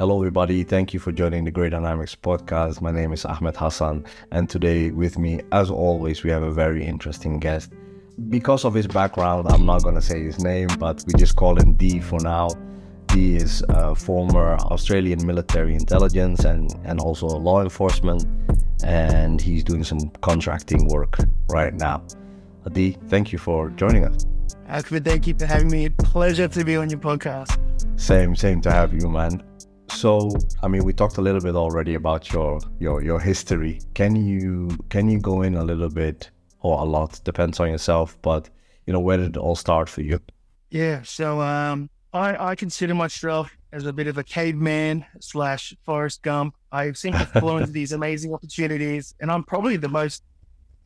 Hello, everybody. Thank you for joining the Grey Dynamics podcast. My name is Ahmed Hassan, and today with me, as always, we have a very interesting guest. Because of his background, I'm not going to say his name, but we just call him D for now. D is a former Australian military intelligence and, and also law enforcement, and he's doing some contracting work right now. D, thank you for joining us. Ahmed, thank you for having me. Pleasure to be on your podcast. Same, same to have you, man. So, I mean, we talked a little bit already about your your your history. Can you can you go in a little bit or a lot depends on yourself, but you know, where did it all start for you? Yeah, so um, I I consider myself as a bit of a caveman slash Forrest Gump. I've seen flown into these amazing opportunities, and I'm probably the most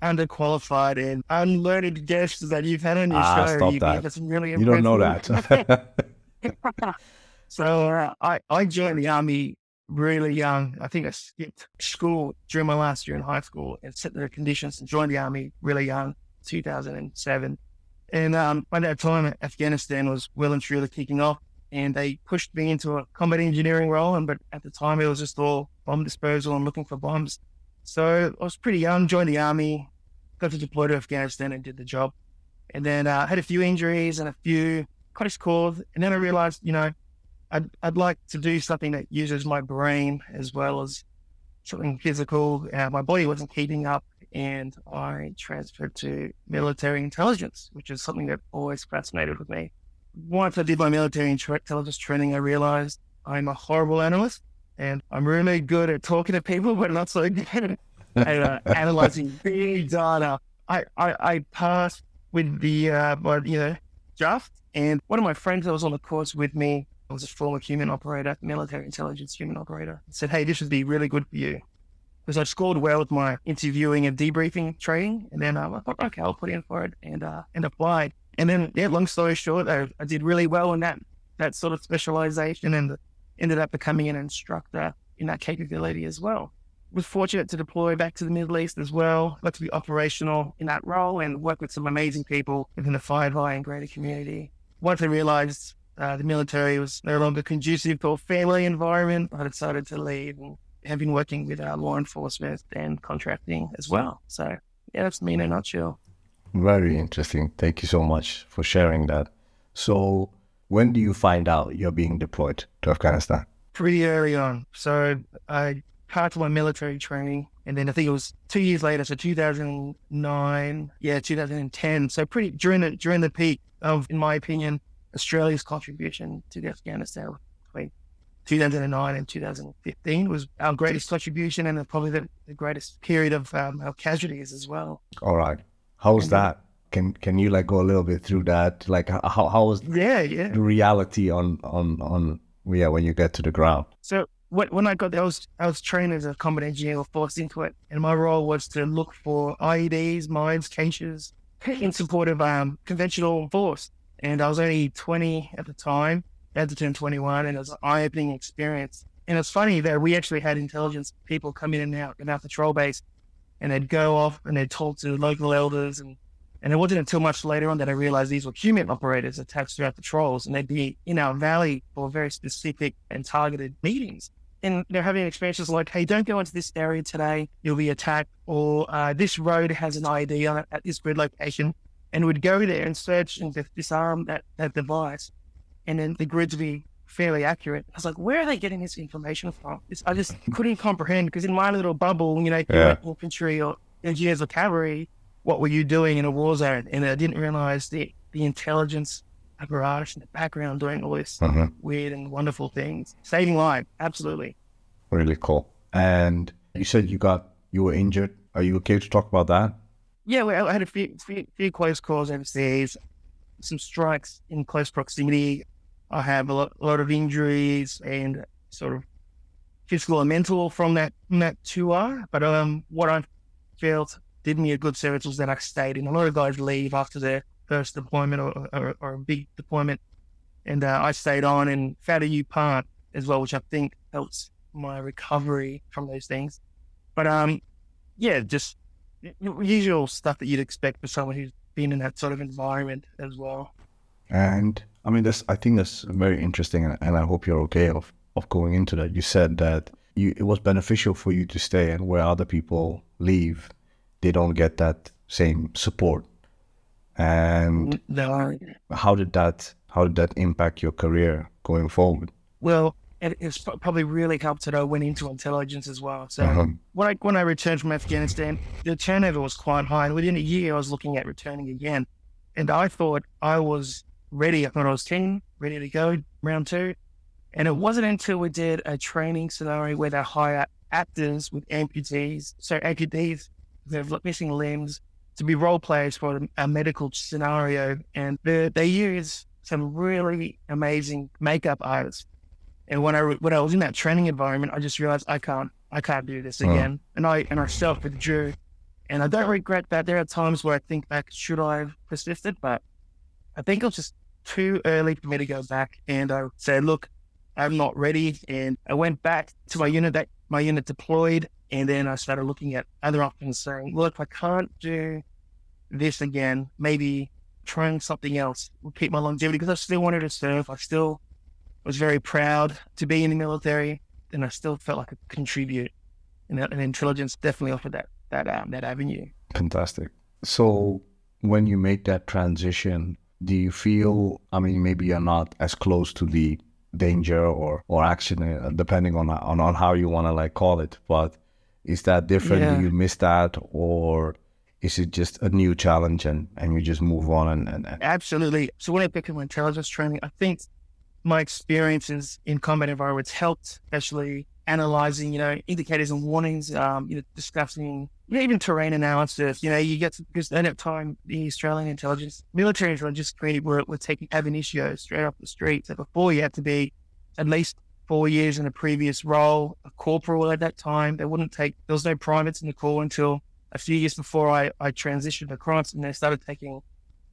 underqualified and unlearned guests that you've had on your Ah, show. stop you, that. some really You don't know that. so uh, I, I joined the army really young. I think I skipped school during my last year in high school and set the conditions and joined the army really young, 2007. And um, by that time, Afghanistan was well and truly kicking off. And they pushed me into a combat engineering role. And but at the time, it was just all bomb disposal and looking for bombs. So I was pretty young, joined the army, got to deploy to Afghanistan and did the job. And then uh, had a few injuries and a few close calls. And then I realized, you know, I'd, I'd like to do something that uses my brain as well as something physical. Uh, my body wasn't keeping up, and I transferred to military intelligence, which is something that always fascinated with me. Once I did my military intelligence training, I realized I'm a horrible analyst, and I'm really good at talking to people, but not so good at uh, analyzing big data. I, I, I passed with the, uh, you know, draft, and one of my friends that was on the course with me was a former human operator, military intelligence human operator, said, Hey, this would be really good for you. Because I scored well with my interviewing and debriefing training. And then um, I thought, okay, I'll put in for it and uh, and applied. And then, yeah, long story short, I, I did really well in that that sort of specialization and ended up becoming an instructor in that capability as well. Was fortunate to deploy back to the Middle East as well. Got to be operational in that role and work with some amazing people within the Firefly and greater community. Once I realized uh, the military was no longer conducive to a family environment. I decided to leave and have been working with uh, law enforcement and contracting as well. So, yeah, that's me in a nutshell. Very interesting. Thank you so much for sharing that. So, when do you find out you're being deployed to Afghanistan? Pretty early on. So, I part of my military training, and then I think it was two years later, so 2009, yeah, 2010. So, pretty during the during the peak of, in my opinion, Australia's contribution to the Afghanistan between 2009 and 2015 was our greatest contribution and probably the, the greatest period of um, our casualties as well. All right. How was And then- that? Can can you like go a little bit through that? Like how how was Yeah, yeah. the reality on on on yeah when you get to the ground? So when, when I got there, I was, I was trained as a combat engineer or forced into it. And my role was to look for IEDs, mines, caches in support of um, conventional force. And I was only 20 at the time, had to turn 21, and it was an eye opening experience. And it's funny that we actually had intelligence people come in and out and out the troll base, and they'd go off and they'd talk to local elders. And, and it wasn't until much later on that I realized these were human operators attached to our trolls, and they'd be in our valley for very specific and targeted meetings and they're having experiences like, hey, don't go into this area today, you'll be attacked, or uh, this road has an IED on it at this grid location. And we'd go there and search and disarm that, that device. And then the grids would be fairly accurate. I was like, where are they getting this information from? It's, I just couldn't comprehend because in my little bubble, you know, Yeah. infantry or engineers or cavalry, what were you doing in a war zone? And I didn't realize the, the intelligence apparatus in the background doing all this Mhm. weird and wonderful things. Saving lives. absolutely. Really cool. And you said you got you were injured. Are you okay to talk about that? Yeah, I had a few, few, few close calls overseas, some strikes in close proximity. I have a lot, a lot of injuries and sort of physical and mental from that from that tour. But um, what I felt did me a good service was that I stayed. in. a lot of guys leave after their first deployment or, or, or a big deployment, and uh, I stayed on and found a new part as well, which I think helps my recovery from those things. But um, yeah, just usual stuff that you'd expect for someone who's been in that sort of environment as well. And I mean, this I think that's very interesting, and, and I hope you're okay of of going into that, you said that you, it was beneficial for you to stay, and where other people leave, they don't get that same support. And No, how did that how did that impact your career going forward? well, it, it's probably really helped that I went into intelligence as well. So Uh-huh. when I when I returned from Afghanistan, the turnover was quite high, and within a year, I was looking at returning again. And I thought I was ready. I thought I was keen, ready to go round two. And it wasn't until we did a training scenario where they hire actors with amputees, so amputees who have missing limbs, to be role players for a medical scenario. And they, they use some really amazing makeup artists. And when I when I was in that training environment, I just realized I can't I can't do this again. And I and I self withdrew. And I don't regret that. There are times where I think back, should I have persisted? But I think it was just too early for me to go back. And I said, look, I'm not ready. And I went back to my unit that my unit deployed. And then I started looking at other options saying, look, I can't do this again. Maybe trying something else will keep my longevity because I still wanted to serve. I still was very proud to be in the military and I still felt like I could contribute. And, and intelligence definitely offered that, that, um, that avenue. Fantastic. So when you made that transition, do you feel? I mean, maybe you're not as close to the danger or or action, uh, depending on on, on how you want to like call it. But is that different? Yeah. Do you miss that, or is it just a new challenge and, and you just move on and, and, and Absolutely. So when I became intelligence training, I think my experiences in combat environments helped, especially analyzing, you know, indicators and warnings, um, you know, discussing even terrain analysis. You know, you get to, because at that time, the Australian intelligence, military intelligence community were, were taking ab initio straight off the street. So before you had to be at least four years in a previous role, a corporal at that time. They wouldn't take, there was no privates in the Corps until a few years before I, I transitioned across and they started taking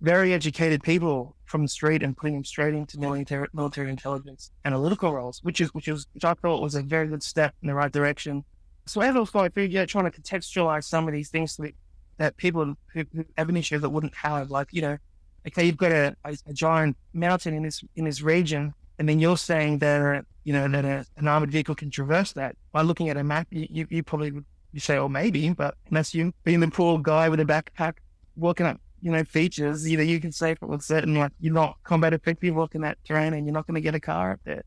very educated people from the street and putting them straight into military, military intelligence analytical roles, which is which is which I thought was a very good step in the right direction. So as I was going through, yeah, trying to contextualize some of these things that, that people who, who have an issue that wouldn't have, like you know, okay, you've got a, a, a giant mountain in this in this region, and then you're saying that uh, you know that a, an armored vehicle can traverse that. By looking at a map, you, you, you probably would you say, oh, maybe, but unless you being the poor guy with a backpack walking up you know, features, either you can say with certain, like, you're not combat effective walking that terrain and you're not going to get a car up there.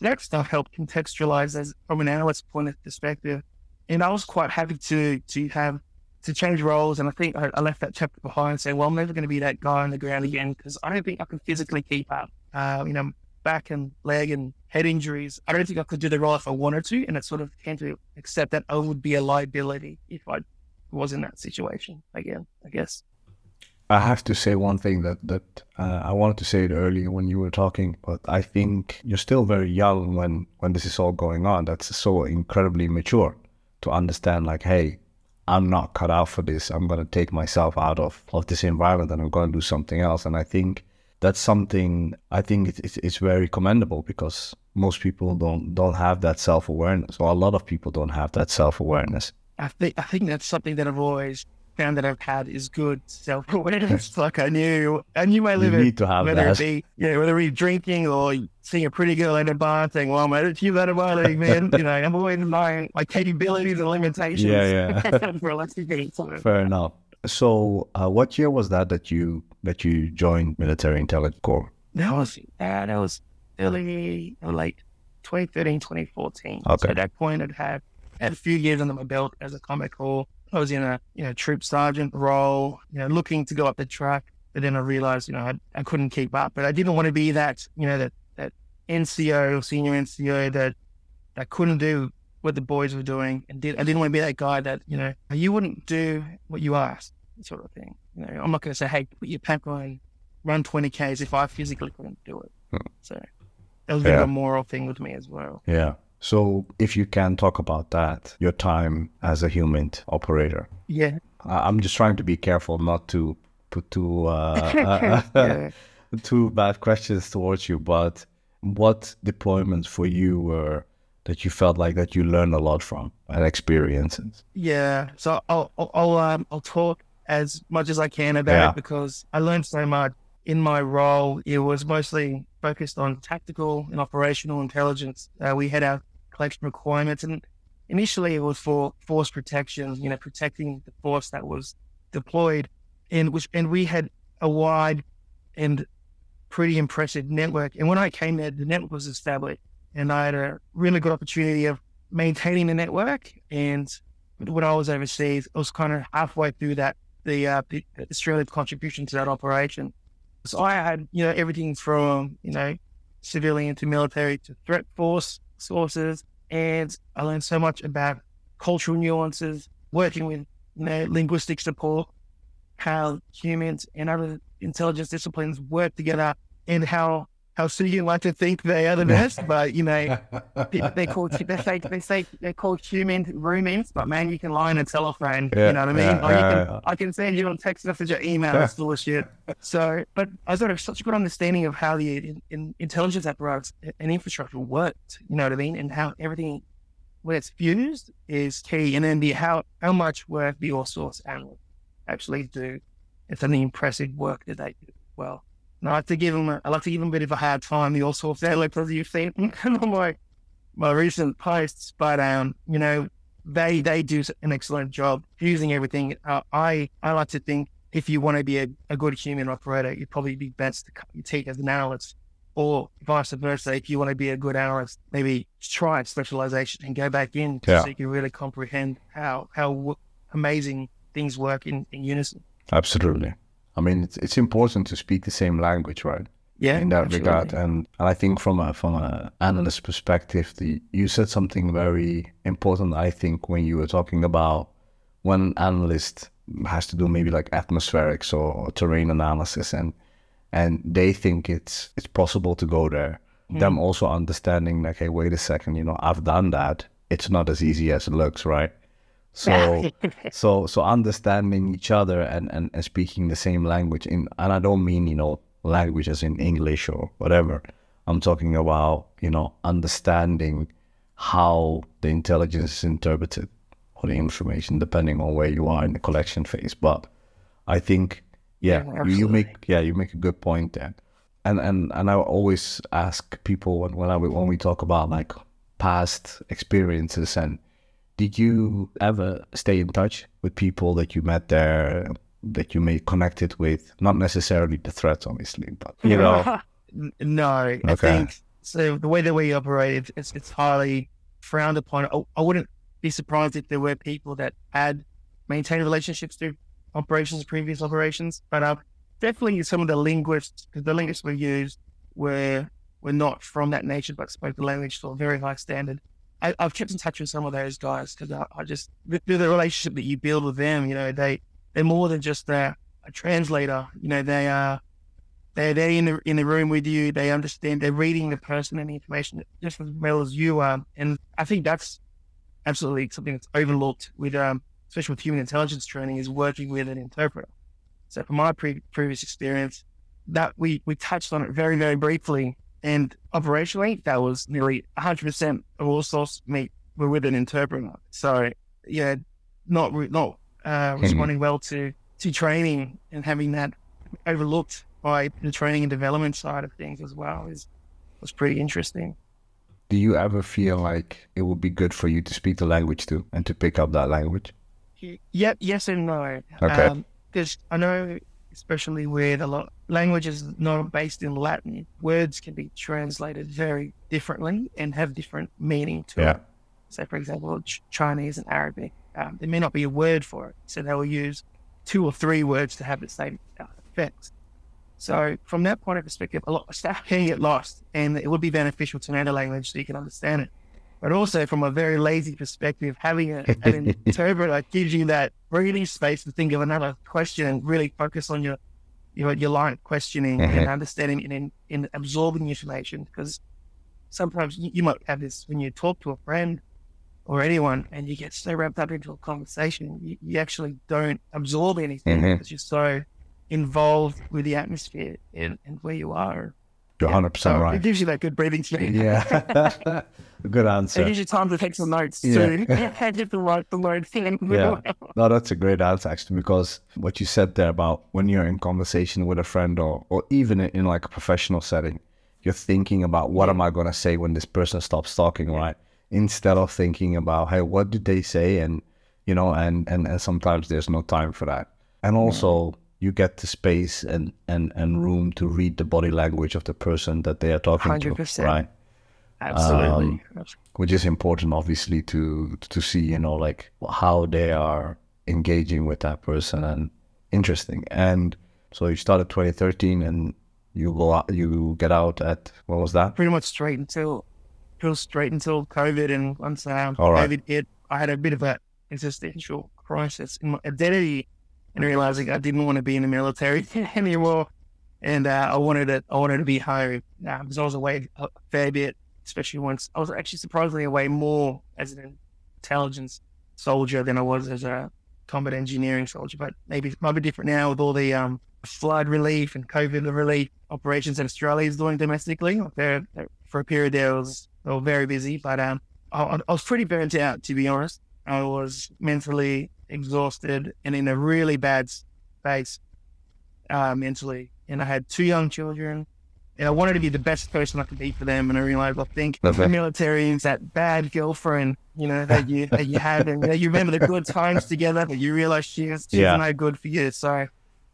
That stuff helped contextualize as from an analyst point of perspective. And I was quite happy to, to have, to change roles. And I think I, I left that chapter behind saying, well, I'm never going to be that guy on the ground again because I don't think I can physically keep up. Uh, you know, back and leg and head injuries. I don't think I could do the role if I wanted to. And I sort of came to accept that I would be a liability if I was in that situation again, I guess. I have to say one thing that that uh, I wanted to say it earlier when you were talking, but I think you're still very young when when this is all going on. That's so incredibly mature to understand. Like, hey, I'm not cut out for this. I'm gonna take myself out of of this environment and I'm gonna do something else. And I think that's something I think it's it's, it's very commendable because most people don't don't have that self awareness, or a lot of people don't have that self awareness. I think I think that's something that I've always found that I've had is good self awareness. like I knew I knew my You limit. need to have whether that. it be yeah, whether it be drinking or seeing a pretty girl at a bar and saying, Well, I'm gonna achieve that in my league, man. you know, I'm always my my capabilities and limitations. Yeah, yeah. for a lesson game. So Fair enough. So, uh, what year was that that you that you joined military intelligence corps? that was uh, that was early like 2013, 2014. So Okay. at that point I'd had had a few years under my belt as a combat corps. I was in a you know troop sergeant role, you know, looking to go up the track. But then I realized, you know, I, I couldn't keep up. But I didn't want to be that, you know, that that NCO, or senior NCO that that couldn't do what the boys were doing, and did I didn't want to be that guy that you know you wouldn't do what you asked, sort of thing. You know, I'm not going to say, hey, put your pack on, run 20 k's if I physically couldn't do it. Hmm. So that was a bit of Yeah. a moral thing with me as well. Yeah. So, if you can talk about that, your time as a human operator. Yeah, I'm just trying to be careful not to put too uh, yeah. too bad questions towards you. But what deployments for you were that you felt like that you learned a lot from and experiences? Yeah, so I'll I'll I'll, um, I'll talk as much as I can about Yeah. it because I learned so much in my role, it was mostly focused on tactical and operational intelligence. Uh, we had our collection requirements, and initially it was for force protection, you know, protecting the force that was deployed, and which and we had a wide and pretty impressive network. And when I came there, the network was established, and I had a really good opportunity of maintaining the network. And when I was overseas, I was kind of halfway through that the, uh, the Australia's contribution to that operation. So I had, you know, everything from, you know, civilian to military to threat force sources. And I learned so much about cultural nuances, working with, you know, linguistic support, how humans and other intelligence disciplines work together and how how soon you like to think they are the best, but you know, they call they say they say they're called human roommates, but man, you can lie on a telephone. Yeah, you know what I mean? Yeah, can, I can send you a text message or email. It's bullshit. So, but I sort of such a good understanding of how the in, in intelligence apparatus and infrastructure worked. You know what I mean? And how everything when it's fused is key. And then the how how much work the all source analysts actually do. It's an impressive work that they do well. I like to give them, a, I like to give them a bit of a hard time. The all source like as you've seen on my my recent posts, but um, you know, they they do an excellent job using everything. Uh, I I like to think if you want to be a, a good human operator, you'd probably be best to cut your teeth as an analyst, or vice versa. If you want to be a good analyst, maybe try specialization and go back in yeah. so you can really comprehend how how w- amazing things work in, in unison. Absolutely. I mean, it's, it's important to speak the same language, right? Yeah, in that absolutely. regard, and, and I think from a from an analyst perspective, the, you said something very important. I think when you were talking about when an analyst has to do maybe like atmospherics or, or terrain analysis, and and they think it's it's possible to go there. Mm. Them also understanding like, hey, wait a second, you know, I've done that. It's not as easy as it looks, right? So so so understanding each other and, and, and speaking the same language in and I don't mean, you know, languages in English or whatever. I'm talking about, you know, understanding how the intelligence is interpreted or the information depending on where you are in the collection phase. But I think yeah, yeah you, make yeah, you make a good point there. And and and I always ask people when, when I when we talk about like past experiences and did you ever stay in touch with people that you met there, that you may connected with? Not necessarily the threats, obviously, but you know. no, okay. I think so. The way that we operate, it's it's highly frowned upon. I, I wouldn't be surprised if there were people that had maintained relationships through operations, previous operations, but uh, definitely some of the linguists, because the linguists we used were were not from that nation, but spoke the language to a very high standard. I, have kept in touch with some of those guys because I, I, just through the relationship that you build with them, you know, they they're more than just a, a translator. You know, they are they're they're in the in the room with you. They understand. They're reading the person and the information just as well as you are. And I think that's absolutely something that's overlooked with um, especially with human intelligence training is working with an interpreter. So from my pre- previous experience, that we we touched on it very very briefly and operationally, that was nearly 100% of all source meat were with an interpreter. So, yeah, not not uh, hmm. responding well to, to training and having that overlooked by the training and development side of things as well is was pretty interesting. Do you ever feel like it would be good for you to speak the language too and to pick up that language? Yep, yes and no. Okay. Because um, I know especially with a lot languages not based in Latin, words can be translated very differently and have different meaning to yeah. it. So, for example, Chinese and Arabic, um, there may not be a word for it, so they will use two or three words to have the same effect. So, from that point of perspective, a lot of staff can get lost, and it would be beneficial to know the language so you can understand it. But also, from a very lazy perspective, having a, an interpreter gives you that breathing space to think of another question and really focus on your your, your line of questioning and mm-hmm. understanding and in, in absorbing information. Because sometimes you, you might have this when you talk to a friend or anyone and you get so wrapped up into a conversation, you, you actually don't absorb anything mm-hmm. because you're so involved with the atmosphere and, and where you are. You're hundred percent oh, So right. It gives you that good breathing space. Yeah, good answer. It gives you time to take some notes Yeah. too. Yeah, just to write the notes. Yeah. No, that's a great answer actually, because what you said there about when you're in conversation with a friend or, or even in, like a professional setting, you're thinking about what am I gonna say when this person stops talking, right? Instead of thinking about, hey, what did they say? And you know, and and, and sometimes there's no time for that. And also you get the space and, and, and room to read the body language of the person that they are talking to. 100%. Right. Absolutely. which is important obviously to to see you know like how they are engaging with that person and interesting and so you started 2013 and you go out you get out at what was that Pretty much straight until, straight until COVID, and once um, All right. COVID hit, I had a bit of a existential crisis in my identity, and realizing I didn't want to be in the military anymore, and uh, I wanted to I wanted to be home because I was away a fair bit, especially once I was actually surprisingly away more as an intelligence soldier than I was as a combat engineering soldier. But maybe it might be different now with all the um, flood relief and COVID relief operations that Australia is doing domestically. They're, they're- for a period there, it was they were very busy, but um, I, I was pretty burnt out to be honest. I was mentally exhausted and in a really bad space uh, mentally. And I had two young children, and I wanted to be the best person I could be for them. And I realized, I think Okay. the military is that bad girlfriend, you know, that you that you had, and you, know, you remember the good times together, but you realize she's she's Yeah. no good for you. So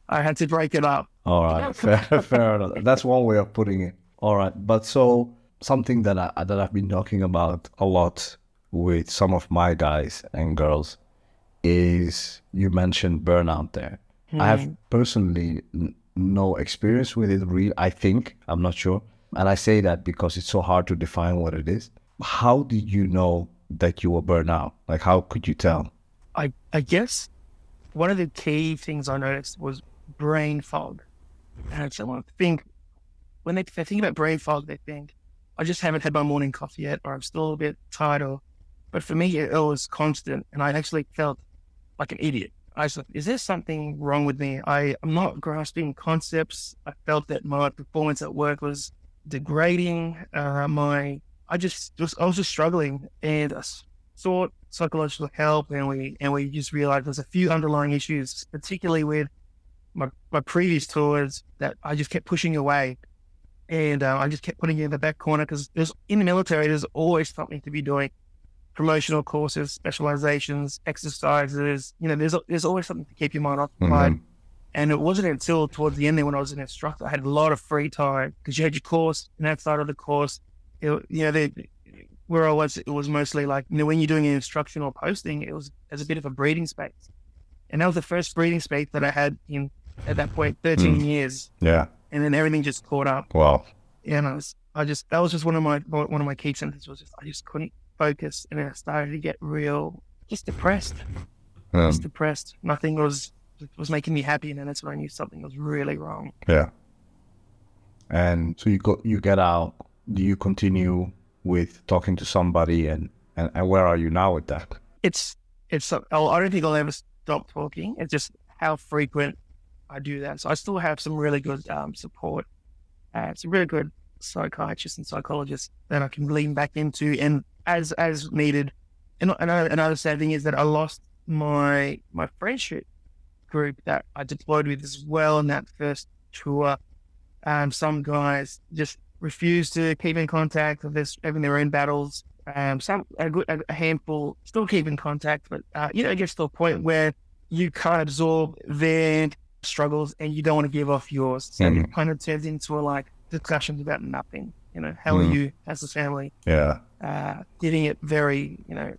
I had to break it up. all right fair, fair enough that's one way of putting it all right but so something that I that I've been talking about a lot with some of my guys and girls is you mentioned burnout there I have hmm. personally n- no experience with it. Real, I think I'm not sure, and I say that because it's so hard to define what it is. How did you know that you were burnout? Like, how could you tell? I I guess one of the key things I noticed was brain fog. And someone think when they, they think about brain fog, they think I just haven't had my morning coffee yet, or I'm still a bit tired. Or, but for me, it, it was constant, and I actually felt like an idiot. I was like, "Is there something wrong with me? I am not grasping concepts. I felt that my performance at work was degrading. Uh, my I just, just I was just struggling, and I sought psychological help, and we and we just realized there's a few underlying issues, particularly with my my previous tours that I just kept pushing away, and uh, I just kept putting it in the back corner because there's in the military there's always something to be doing, promotional courses, specializations, exercises. You know, there's there's always something to keep your mind occupied. Mhm. And it wasn't until towards the end there when I was an instructor, I had a lot of free time because you had your course, and outside of the course, it, you know, they, where I was, it was mostly like, you know, when you're doing an instructional posting, it was as a bit of a breathing space. And that was the first breathing space that I had in, at that point, 13 years. Yeah. And then everything just caught up. Wow. And I was, I just, that was just one of my, one of my key sentences was just, I just couldn't focus. And then I started to get real, just depressed, Um, just depressed. Nothing was, was making me happy. And then that's when I knew something was really wrong. yeah. And so you go, you get out. Do you continue with talking to somebody, and and, and where are you now with that? it's it's I don't think I'll ever stop talking. It's just how frequent I do that. So I still have some really good um, support, uh, some really good psychiatrists and psychologists that I can lean back into, and as as needed. And another, another sad thing is that I lost my my friendship group that I deployed with as well in that first tour. Um, some guys just refused to keep in contact this having their own battles. Um, some a, good, a handful still keep in contact, but uh, you know, it gets to a point where you can't absorb their struggles and you don't want to give off yours. So it kind of turns into a like discussions about nothing. You know, how are Mhm. you as a family? Yeah. Uh, getting it very, you know,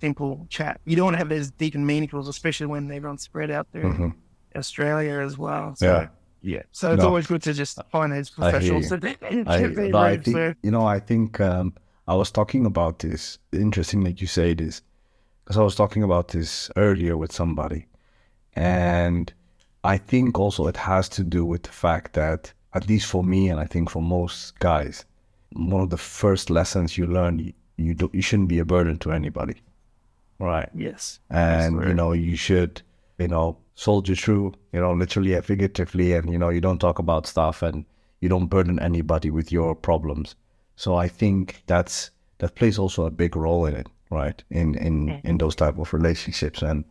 simple chat. You don't want to have those deep and meaningfuls, especially when everyone's spread out there Mhm. Australia as well. So, Yeah. yeah. So it's No. always good to just find those I hear professionals. you. So I, get no, I think you know. I think um, I was talking about this. Interesting that you say this, because I was talking about this earlier with somebody, and I think also it has to do with the fact that, at least for me, and I think for most guys, one of the first lessons you learn, you you, do, you shouldn't be a burden to anybody, right? Yes. and you know you should you know soldier through you know literally and figuratively and you know you don't talk about stuff and you don't burden anybody with your problems. So I think that's that plays also a big role in it, right? In in Mm-hmm. in those type of relationships, and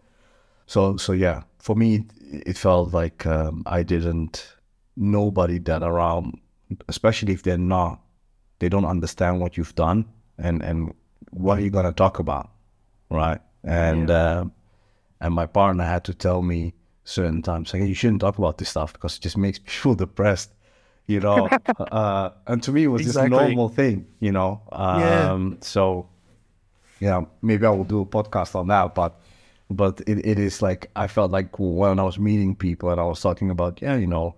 so so yeah. For me, it, it felt like um, I didn't nobody that around, especially if they're not, they don't understand what you've done and and what are you gonna talk about, right? And um, and my partner had to tell me certain times like you shouldn't talk about this stuff because it just makes me feel depressed you know uh, and to me it was just a normal thing you know Yeah. um, so yeah maybe i will do a podcast on that but but it, it is like i felt like when i was meeting people and i was talking about yeah you know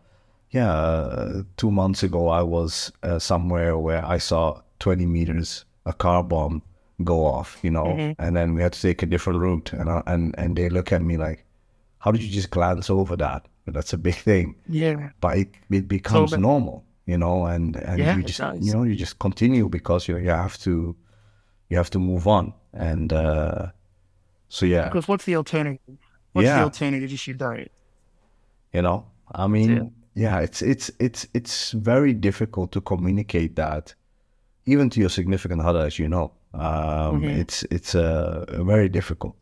yeah uh, two months ago i was uh, somewhere where i saw 20 meters a car bomb go off you know and then we had to take a different route and I, and and they look at me like how did you just glance over that that's a big thing Yeah. but it, it becomes but- normal, you know, and, and Yeah, you just you know you just continue because you you have to you have to move on, and uh, so yeah, Because what's the alternative? What's Yeah. the alternative if you don't? you know, I mean, yeah, it's it's it's it's very difficult to communicate that, even to your significant other, as you know, um, it's it's uh, very difficult.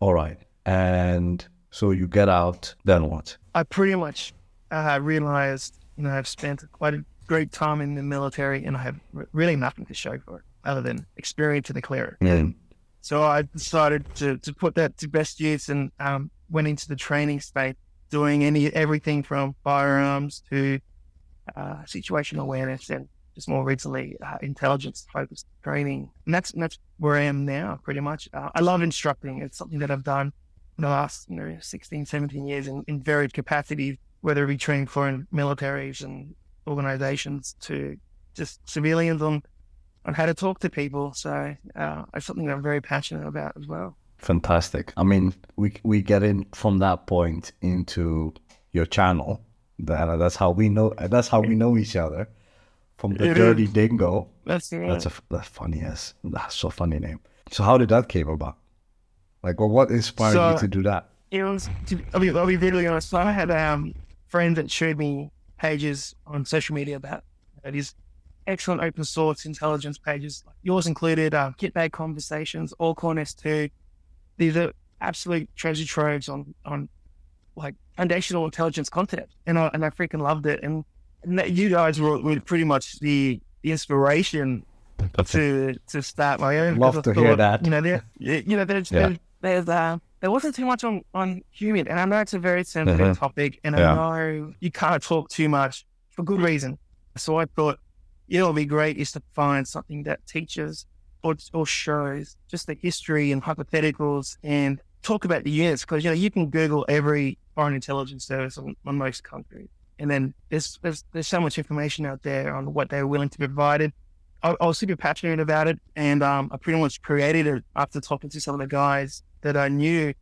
All right, and so you get out, then what? I pretty much uh, realized, you know, I've spent quite a great time in the military and I have r- really nothing to show for it other than experience to declare. Mm. So I decided to, to put that to best use and um, went into the training space, doing any everything from firearms to uh, situational awareness and just more recently uh, intelligence focused training. And that's that's where I am now, pretty much. Uh, I love instructing. It's something that I've done in the last you know 16, 17 years in, in varied capacities, whether it be training foreign militaries and organizations to just civilians on on how to talk to people. So uh, it's something that I'm very passionate about as well. Fantastic. I mean, we we get in from that point into your channel. That that's how we know. That's how we know each other. From the It Dirty is. Dingo. That's That's a f- that's funny as that's so funny name. So how did that came about? Like, well, what inspired you to do that? it was. To, I'll be I'll be really honest. So I had um friends that showed me pages on social media about uh, these excellent open source intelligence pages, like yours included. Um, Kitbag conversations, all corners too. These are absolute treasure troves on on like foundational intelligence content, and I and I freaking loved it. And, and that you guys were, were pretty much the, the inspiration to to start my own. Love to hear that. You know, there, you know, there's Yeah. there's, there's uh, there wasn't too much on on human, and I know it's a very sensitive Mhm. topic, and Yeah. I know you can't talk too much for good reason. So I thought, you know, would be great is to find something that teaches or or shows just the history and hypotheticals and talk about the units because you know you can Google every foreign intelligence service on, on most countries, and then there's there's there's so much information out there on what they're willing to provide. It. I, I was super passionate about it, and um, I pretty much created it after talking to some of the guys that I knew,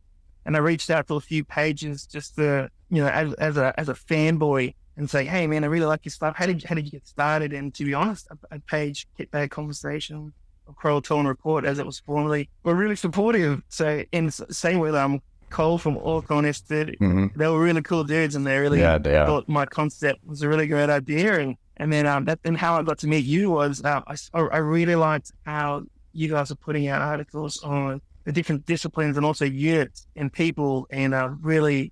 and I reached out to a few pages just to you know as, as a as a fanboy and say, hey man, I really like your stuff. How did how did you get started? And to be honest, a, a page Kitbag Conversation or Crow Tone Report, as it was formerly, were really supportive. So in the same way that I'm Cole from Orcon did, hmm they were really cool dudes, and they really Yeah, they thought my concept was a really great idea. And and then um, that then how I got to meet you was uh, I, I really liked how you guys are putting out articles on the different disciplines and also units and people, and uh, really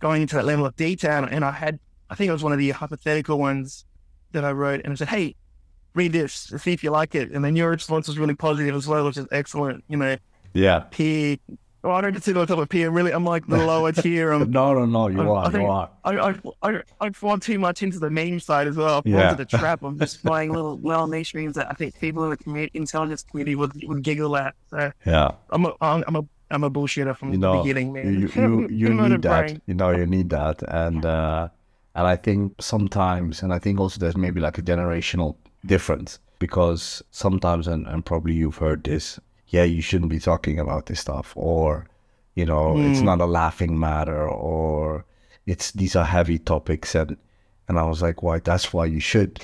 going into that level of detail. And I had I think it was one of the hypothetical ones that I wrote, and I said, hey. Read this, see if you like it. And then your response was really positive as well, which is excellent. You know, Yeah. peer. Well, I don't consider myself a P. I'm Really, I'm like the lower tier. I'm No, no, no. You I- are. I think- you are. I, I, I, I fall too much into the meme side as well. I Yeah. into the trap of just playing little, little niche memes that I think people in the community, intelligence community would, would giggle at. So Yeah. I'm a, I'm I'm a, I'm a bullshitter from you know, the beginning, man. you you, you need that. brain. You know, you need that, and uh, and I think sometimes, and I think also there's maybe like a generational difference because sometimes, and, and probably you've heard this. Yeah, you shouldn't be talking about this stuff, or you know, it's Mm. not a laughing matter, or it's these are heavy topics, and and I was like, why? That's why you should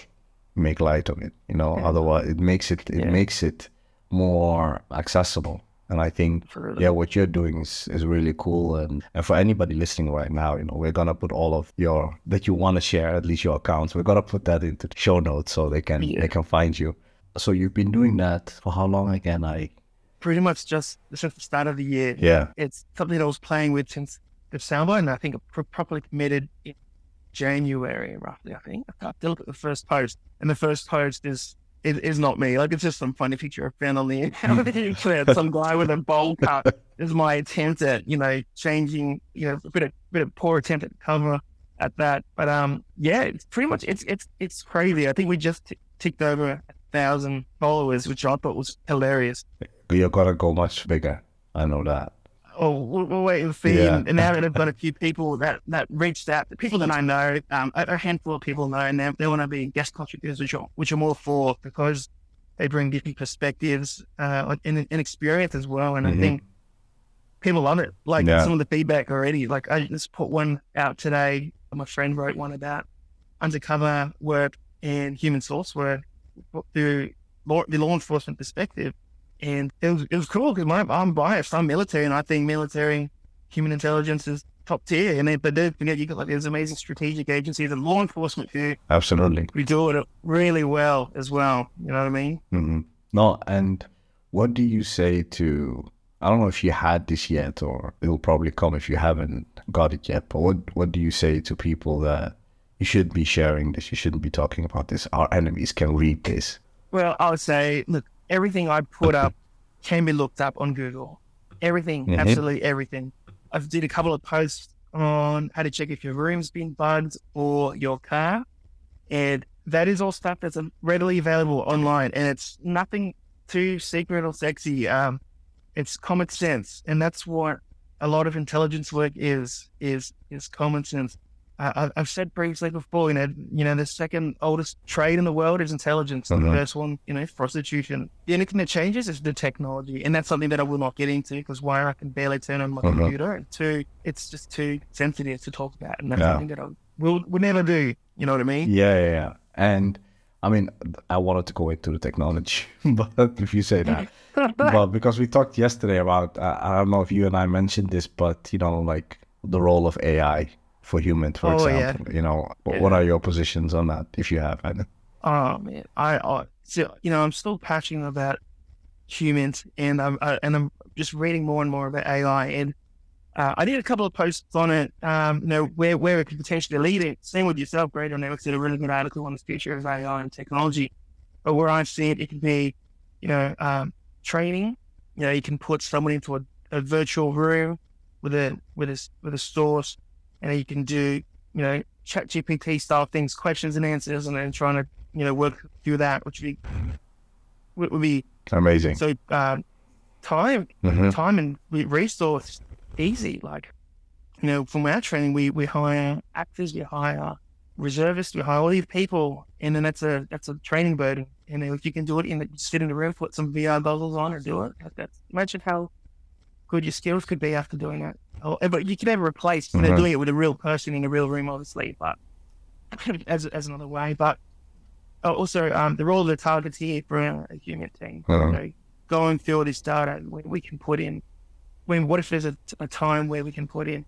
make light of it. You know, Yeah. otherwise it makes it it Yeah. makes it more accessible And I think, yeah, what you're doing is, is really cool. And, and for anybody listening right now, you know, we're going to put all of your, that you want to share, at least your accounts, we're going to put that into the show notes so they can, Yeah. they can find you. So you've been doing that for how long again? I, Pretty much just since the start of the year. yeah. It's something that I was playing with since December, and I think I properly committed in January, roughly. I think. I look at the first post, and the first post is is, is not me. Like it's just some funny picture I found on the internet. some guy with a bowl cut. Is my attempt at you know changing you know a bit of bit of poor attempt at cover at that. But um yeah, it's pretty much it's it's it's crazy. I think we just t- ticked over a thousand followers, which I thought was hilarious. You're going to go much bigger. I know that. Oh, we'll, we'll wait and see. Yeah. And, and now that I've got a few people that, that reached out, the people that I know, um, a, a handful of people know, and they, they want to be guest contributors, which are, which are more for because they bring different perspectives uh, and, and experience as well. And Mhm. I think people love it. Like Yeah. some of the feedback already. Like I just put one out today. My friend wrote one about undercover work and human source work through law, the law enforcement perspective. And it was, it was cool because I'm biased. I'm military, and I think military human intelligence is top tier. And they, but don't forget, you got like these amazing strategic agencies and law enforcement here. Absolutely. we do it really well as well. You know what I mean? hmm No, and what do you say to? I don't know if you had this yet, or it'll probably come if you haven't got it yet. But what what do you say to people that you shouldn't be sharing this? You shouldn't be talking about this. Our enemies can read this. Well, I would say, look, everything I put up can be looked up on Google. Everything, Mhm. absolutely everything. I've did a couple of posts on how to check if your room's been bugged or your car, and that is all stuff that's readily available online, and it's nothing too secret or sexy. Um, it's common sense, and that's what a lot of intelligence work is is is common sense. I've- I've said previously before, you know, you know, the second oldest trade in the world is intelligence. Mhm. The first one, you know, is prostitution. The only thing that changes is the technology, and that's something that I will not get into because one, I can barely turn on my Mhm. computer, and two, it's just too sensitive to talk about, and that's Yeah. something that I will would never do. You know what I mean? Yeah, yeah, yeah. And I mean, I wanted to go into the technology, but if you say that, but because we talked yesterday about, uh, I don't know if you and I mentioned this, but you know, like the role of AI for humans, for Oh, yeah. example. You know, what what are your positions on that, if you have? any? Oh man, I, I so you know I'm still passionate about humans, and I'm I, and I'm just reading more and more about AI, and uh, I did a couple of posts on it. Um, you know where where it could potentially lead it. Same with yourself, Greater Networks did a really good article on the future of AI and technology. But where I've seen it, it can be, you know, um, training. You know, you can put someone into a, a virtual room with a with a with a source, and you can do you know chat GPT style things, questions and answers, and then trying to you know work through that, which would be would be Amazing. so um, time Mhm. time and resource easy. Like you know, from our training, we we hire actors, we hire reservists, we hire all these people, and then that's a that's a training burden. And if you can do it in the, sit in the room, put some VR goggles on, and do it, that's imagine how good your skills could be after doing that. Oh, but you can never replace Mhm. doing it with a real person in a real room, obviously. But as as another way, but uh, also um, the role of the targets here for a human team. Uh-huh. You know, going through all this data, we, we can put in. When what if there's a, a time where we can put in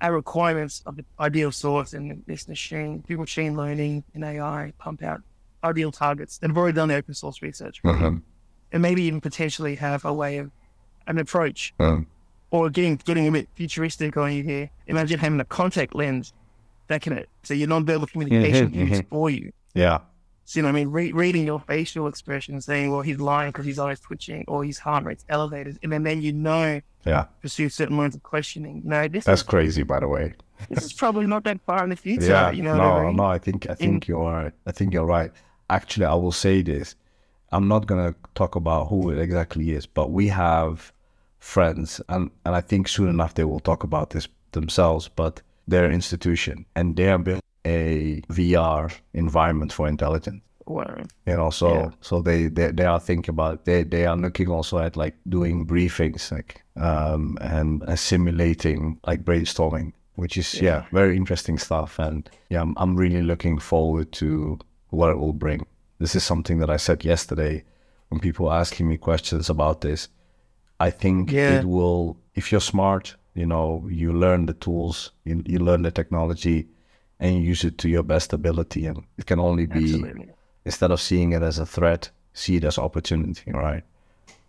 our requirements of the ideal source and this machine, through machine learning and AI, pump out ideal targets that have already done the open source research, Mhm. and maybe even potentially have a way of an approach Um, or getting getting a bit futuristic on you here. Imagine having a contact lens that can so your non-verbal communication Mhm, use mhm. for you. yeah. So, you know I mean? Re- reading your facial expression, saying, well, he's lying because his eyes twitching or his heart rate's elevated. And then, then you know, Yeah. pursue certain lines of questioning. You know, this, That's crazy, by the way. this is probably not that far in the future. yeah. You know no, I mean? no. I think I think you're I think you're right. Actually, I will say this. I'm not gonna talk about who it exactly is, but we have friends, and and I think soon enough they will talk about this themselves. But their institution, and they are building a VR environment for intelligence. Well, you know so Yeah. so they, they they are thinking about they they are looking also at like doing briefings like um and assimilating like brainstorming which is yeah, Yeah. very interesting stuff and yeah I'm, I'm really looking forward to what it will bring this is something that i said yesterday when people were asking me questions about this I think Yeah. it will, if you're smart, you know, you learn the tools, you, you learn the technology, and you use it to your best ability. And it can only be, Absolutely. instead of seeing it as a threat, see it as opportunity, right?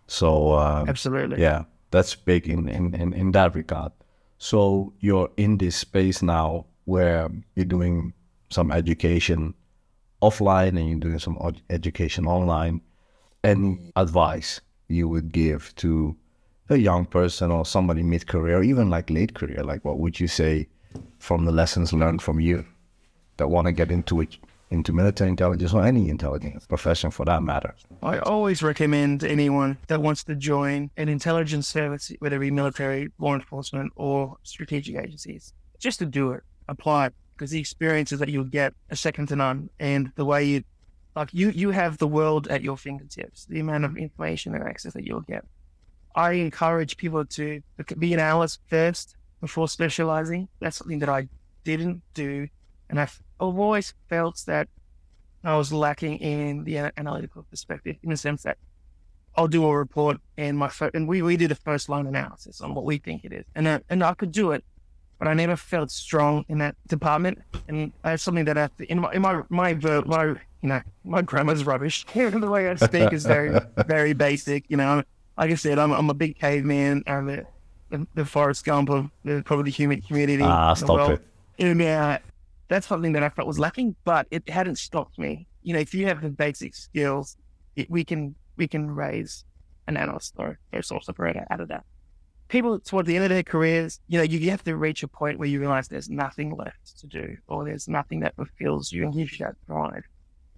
So, um, Absolutely. yeah, that's big in, in, in, in that regard. So you're in this space now where you're doing some education offline and you're doing some education online. Any advice you would give to a young person or somebody mid career, even like late career? Like, what would you say from the lessons learned from you that want to get into it, into military intelligence or any intelligence profession for that matter? I always recommend anyone that wants to join an intelligence service, whether it be military, law enforcement, or strategic agencies, just to do it, apply because the experiences that you'll get are second to none. And the way you, like, you, you have the world at your fingertips, the amount of information and access that you'll get. I encourage people to be an analyst first before specializing. That's something that I didn't do. And I've always felt that I was lacking in the analytical perspective in the sense that I'll do a report and my and we, we did a first line analysis on what we think it is, and I, and I could do it, but I never felt strong in that department, and that's something that I in my in my my my you know my grammar's rubbish. the way I speak is very very basic. You know, like I said, I'm I'm a big caveman. I'm the the, the Forrest Gump of the, probably the human community. Ah, stop world. it. And uh, that's something that I felt was lacking, but it hadn't stopped me. You know, if you have the basic skills, it, we can we can raise an analyst or a source operator out of that. People toward the end of their careers, you know, you, have to reach a point where you realize there's nothing left to do, or there's nothing that fulfills you and gives you that pride.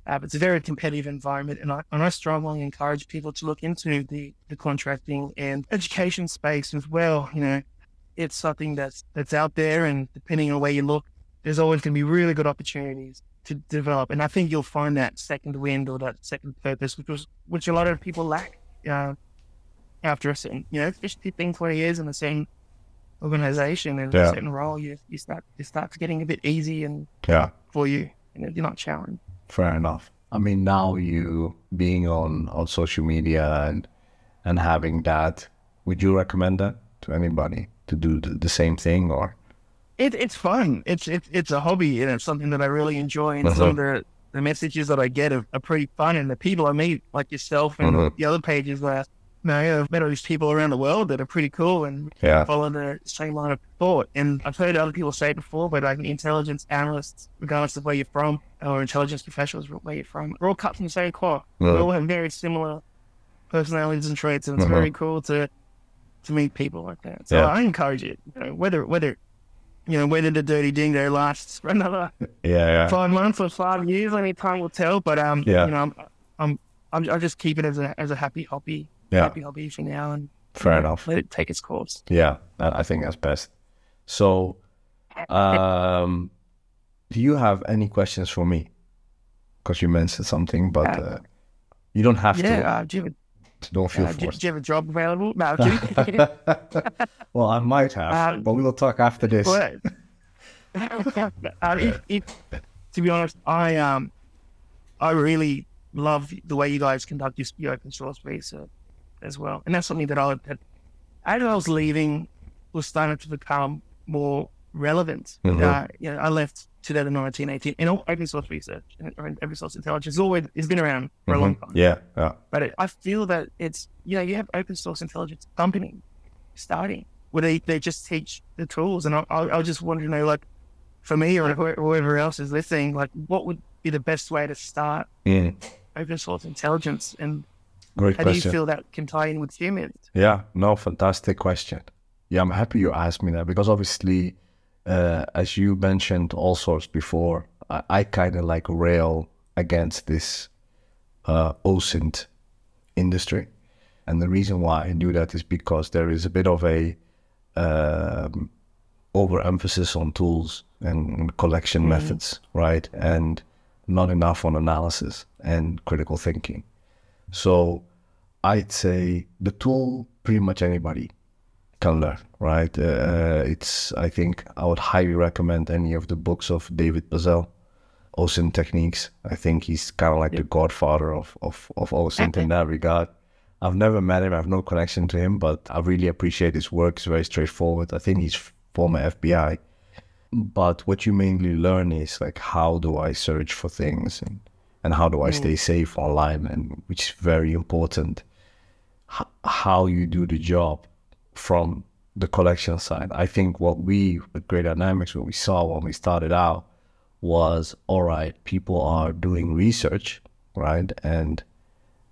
Uh, it's a very competitive environment, and I, and I strongly encourage people to look into the, the contracting and education space as well. You know, it's something that's that's out there, and depending on where you look, there's always going to be really good opportunities to develop. And I think you'll find that second wind or that second purpose, which was which a lot of people lack uh, after a certain, you know, 15, 20 years in the same organization and Yeah. a certain role, you you start it starts getting a bit easy and Yeah. for you, and you're not challenged. Fair enough. I mean, now you being on on social media and and having that, would you recommend that to anybody to do the, the same thing or? It, it's fun. It's it, it's a hobby and it's something that I really enjoy. And some of the, the messages that I get are, are pretty fun. And the people I meet, like yourself and Mhm. the other pages where you know, I've met all these people around the world that are pretty cool and Yeah. follow the same line of thought. And I've heard other people say it before, but like intelligence analysts, regardless of where you're from, or intelligence professionals, where you're from, we're all cut from the same cloth. We all have very similar personalities and traits, and it's Uh-huh. very cool to to meet people like that. So Yeah. I encourage it. You know, whether whether you know whether the dirty dingo lasts for another Yeah, yeah. five months or five years, only time will tell. But um, Yeah. you know, I'm I'm I'm I just keep it as a as a happy hobby, Yeah. happy hobby for now, and Fair enough. let it take its course. Yeah, I I think that's best. So, um, do you have any questions for me? Because you mentioned something, but uh, you don't have Yeah, to. uh, do you have a Don't feel Uh, do, forced. do you have a job available? No, well, I might have, Um, but we will talk after this. But, uh, if, if, to be honest, I um, I really love the way you guys conduct your, your open source research as well, and that's something that I that as I was leaving was starting to become more relevant. Mhm. Uh, you know, I left 2019, 18, and all open source research and open source intelligence has always has been around for a long Mhm. time. Yeah, yeah, But it, I feel that it's, you know, you have open source intelligence company starting where they, they just teach the tools. And I, I, I just want to know, like, for me or whoever else is listening, like, what would be the best way to start Mm, open source intelligence? And great how do you feel that can tie in with HUMINT? Yeah, no, fantastic question. Yeah, I'm happy you asked me that because obviously, uh, as you mentioned all source before, I, I kind of like rail against this uh, OSINT industry. And the reason why I do that is because there is a bit of a um, overemphasis on tools and collection methods, right? And not enough on analysis and critical thinking. So I'd say the tool pretty much anybody can learn, right? Uh, it's I think I would highly recommend any of the books of David Bazzell, OSINT techniques. I think he's kind of like the godfather of of of OSINT in that regard. I've never met him. I have no connection to him, but I really appreciate his work. It's very straightforward. I think he's former FBI. But what you mainly learn is like how do I search for things and, and how do I stay safe online, and which is very important. H- how you do the job from the collection side. I think what we with Grey Dynamics, what we saw when we started out, was all right. People are doing research, right, and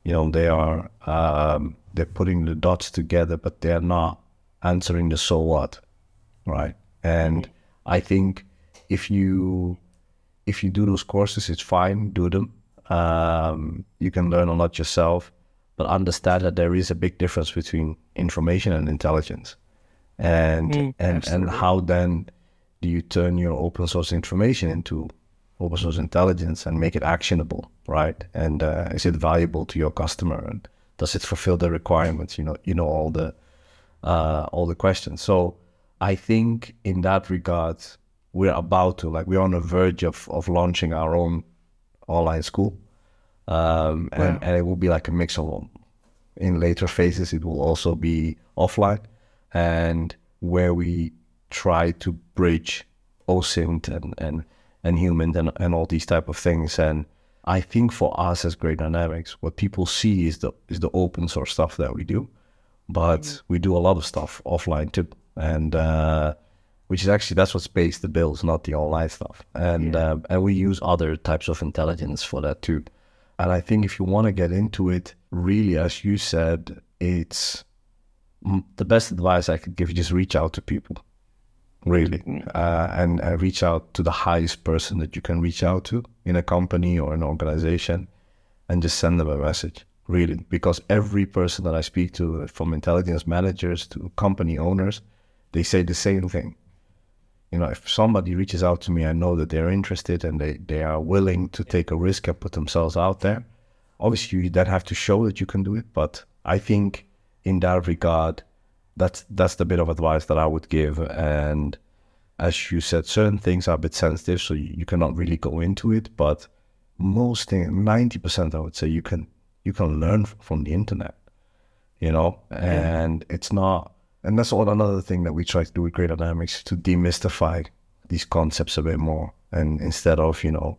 you know they are um, they're putting the dots together, but they're not answering the so what, right? And I think if you if you do those courses, it's fine. Do them. Um, you can learn a lot yourself, but understand that there is a big difference between information and intelligence, and Mm, and and how then do you turn your open source information into open source intelligence and make it actionable, right? And uh, is it valuable to your customer? And does it fulfill the requirements? You know, you know all the uh, all the questions. So I think in that regard, we're about to like we're on the verge of of launching our own online school, um, and Wow. and it will be like a mix of in later phases. It will also be offline, and where we try to bridge OSINT and and and HUMINT and, and all these type of things. And I think for us as Grey Dynamics, what people see is the is the open source stuff that we do, but we do a lot of stuff offline too, and uh, which is actually that's what pays the bills, not the online stuff. And Yeah. um, and we use other types of intelligence for that too. And I think if you want to get into it, really, as you said, it's mm, the best advice I could give. you Just reach out to people, really, uh, and uh, reach out to the highest person that you can reach out to in a company or an organization, and just send them a message. Really, because every person that I speak to, from intelligence managers to company owners, they say the same thing. You know, if somebody reaches out to me, I know that they're interested and they, they are willing to take a risk and put themselves out there. Obviously, you then have to show that you can do it. But I think in that regard, that's that's the bit of advice that I would give. And as you said, certain things are a bit sensitive, so you, cannot really go into it. But most things, ninety percent, I would say, you can you can learn from the internet. You know, and it's not. And that's all another thing that we try to do with Grey Dynamics to demystify these concepts a bit more, and instead of you know,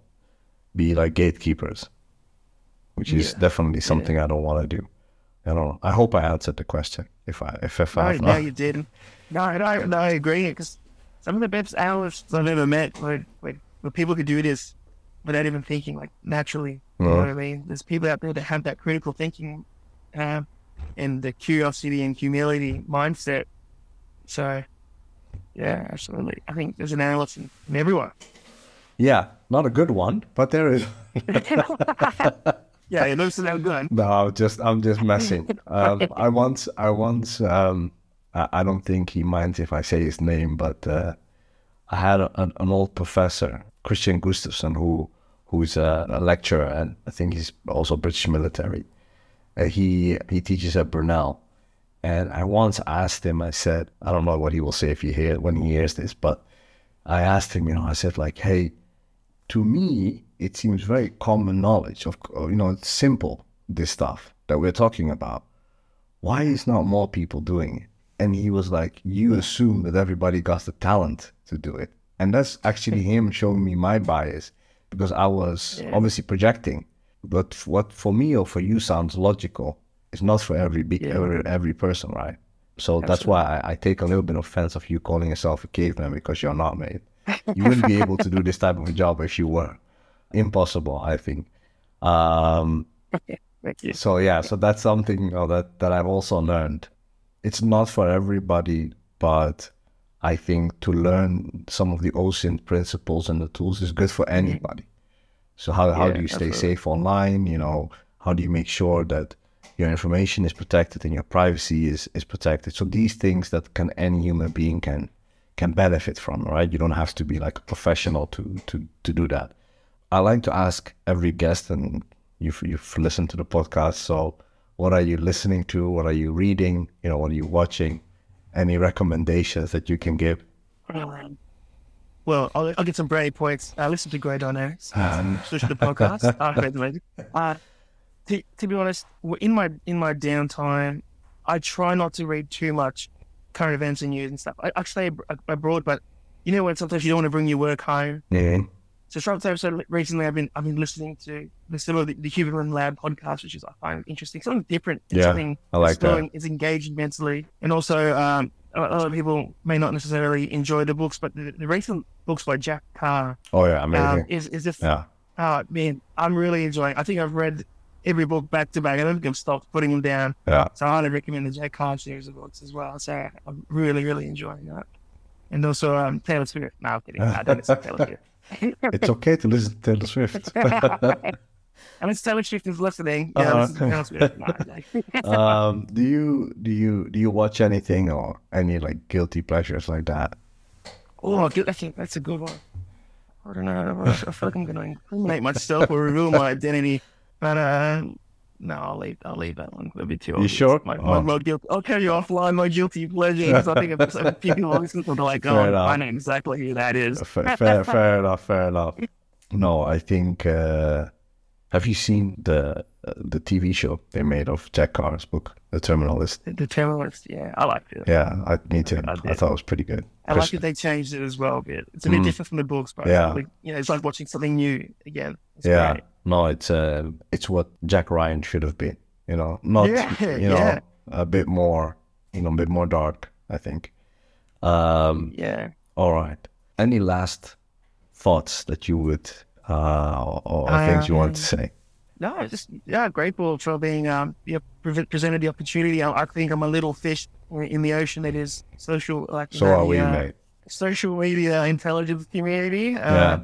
be like gatekeepers, which is Yeah. definitely something I don't want to do. I don't know. I hope I answered the question. If I if if No, I've no, you didn't. No, no, no, I agree. Because some of the best analysts I've ever met, where people could do this without even thinking, like naturally. You know Uh-huh. what I mean? There's people out there that have that critical thinking, um, and the curiosity and humility mindset. So, yeah, absolutely. I think there's an analyst in, in everyone. yeah, not a good one, but there is. Yeah, it looks so good. No, I'm just I'm just messing. Um, I once I once um, I, I don't think he minds if I say his name, but uh, I had a, an, an old professor, Kristian Gustafson, who who's a, a lecturer and I think he's also British military. Uh, he he teaches at Brunel, and I once asked him. I said, I don't know what he will say if he hear when he hears this, but I asked him. You know, I said like, hey, to me, it seems very common knowledge of, uh, you know, it's simple, this stuff that we're talking about. Why is not more people doing it? And he was like, you assume that everybody got the talent to do it. And that's actually him showing me my bias because I was Yeah. obviously projecting. But what for me or for you sounds logical is not for every Yeah. every, every person, right? So that's why I, I take a little bit of offense of you calling yourself a caveman because you're not, mate. You wouldn't be able to do this type of a job if you were. Impossible, I think. Um, Thank you. so yeah, so that's something you know, that that I've also learned. It's not for everybody, but I think to learn some of the OSINT principles and the tools is good for anybody. So how how do you stay absolutely. safe online? You know, how do you make sure that your information is protected and your privacy is is protected? So these things that can any human being can can benefit from, right? You don't have to be like a professional to to to do that. I like to ask every guest, and you've you've listened to the podcast. So, what are you listening to? What are you reading? You know, what are you watching? Any recommendations that you can give? Um, well, I'll, I'll get some brownie points. Uh, listen to Grey Dynamics. Um, Switch to the podcast. uh, that's amazing. Uh, to, to be honest, in my in my downtime, I try not to read too much current events and news and stuff. I actually ab- abroad, but you know when sometimes you don't want to bring your work home. Yeah. So, so, so, so recently, I've been I've been listening to the, some of the, the Huberman Lab podcast, which is I find interesting, something different, Yeah, something I like that. It's engaging mentally, and also um, a lot of people may not necessarily enjoy the books, but the, the recent books by Jack Carr Oh yeah, amazing. um, is is just yeah. oh man, I'm really enjoying. I think I've read every book back to back. I don't think I've stopped putting them down. Yeah. So I highly recommend the Jack Carr series of books as well. So I'm really, really enjoying that. And also um, Taylor Swift. No, I'm kidding. I don't listen to Taylor Swift. It's okay to listen to Taylor Swift. Unless Taylor Swift is listening. Yeah, Uh-huh. listen to Taylor Swift. No, no. um, do you do you do you watch anything or any like guilty pleasures like that? oh, I think that's a good one. I don't know. I feel like I'm going to incriminate myself or reveal my identity. But uh, no, I'll leave. I'll leave that one. It'll be too. obvious. sure? My, my, Oh. my guilty. I'll carry you offline my guilty pleasure because I think if people listen to like, oh, enough. I know exactly who that is. Fair, fair, fair enough. Fair enough. No, I think. Uh, have you seen the uh, the TV show they made of Jack Carr's book, The Terminal List? The, Terminal List. Yeah, I liked it. Yeah, I me too. I I, thought it was pretty good. I like that they changed it as well a bit. It's a bit Mm. different from the books, but Yeah. like, you know, it's like watching something new again. It's yeah, great. no, it's uh, it's what Jack Ryan should have been. You know, not Yeah, you know yeah. a bit more, you know, a bit more dark. I think. Um, Yeah. all right. Any last thoughts that you would uh, or, or things you want to say? No, just yeah, grateful for being um yeah, pre- presented the opportunity. I, I think I'm a little fish in the ocean that is social like So know, are we, uh, mate. social media intelligence community. Uh, Yeah.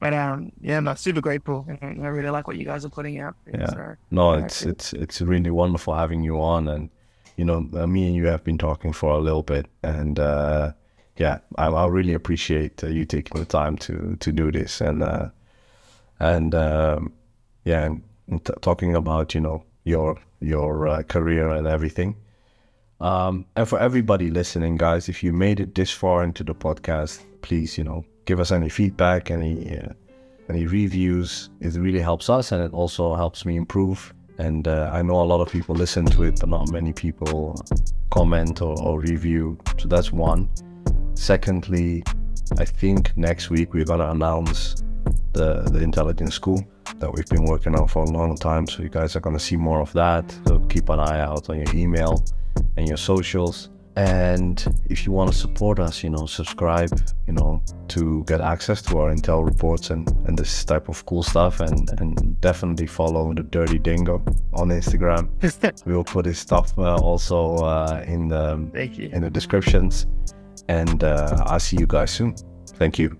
But um, yeah, I'm super grateful. I really like what you guys are putting out. Yeah. so, No, yeah, it's it's it's really wonderful having you on, and you know, uh, me and you have been talking for a little bit, and uh, yeah, I, I really appreciate uh, you taking the time to to do this, and uh, and um, yeah, and t- talking about you know your your uh, career and everything. Um, and for everybody listening, guys, if you made it this far into the podcast, please, you know, give us any feedback, any uh, any reviews. It really helps us, and it also helps me improve. And uh, I know a lot of people listen to it, but not many people comment or, or review. So that's one. Secondly, I think next week we're gonna announce the the intelligence school that we've been working on for a long time. So you guys are gonna see more of that. So keep an eye out on your email and your socials. And if you want to support us, you know, subscribe, you know, to get access to our intel reports and, and this type of cool stuff. And, and definitely follow the Dirty Dingo on Instagram. We will put his stuff uh, also uh, in the Thank you. in the descriptions. And uh, I'll see you guys soon. Thank you.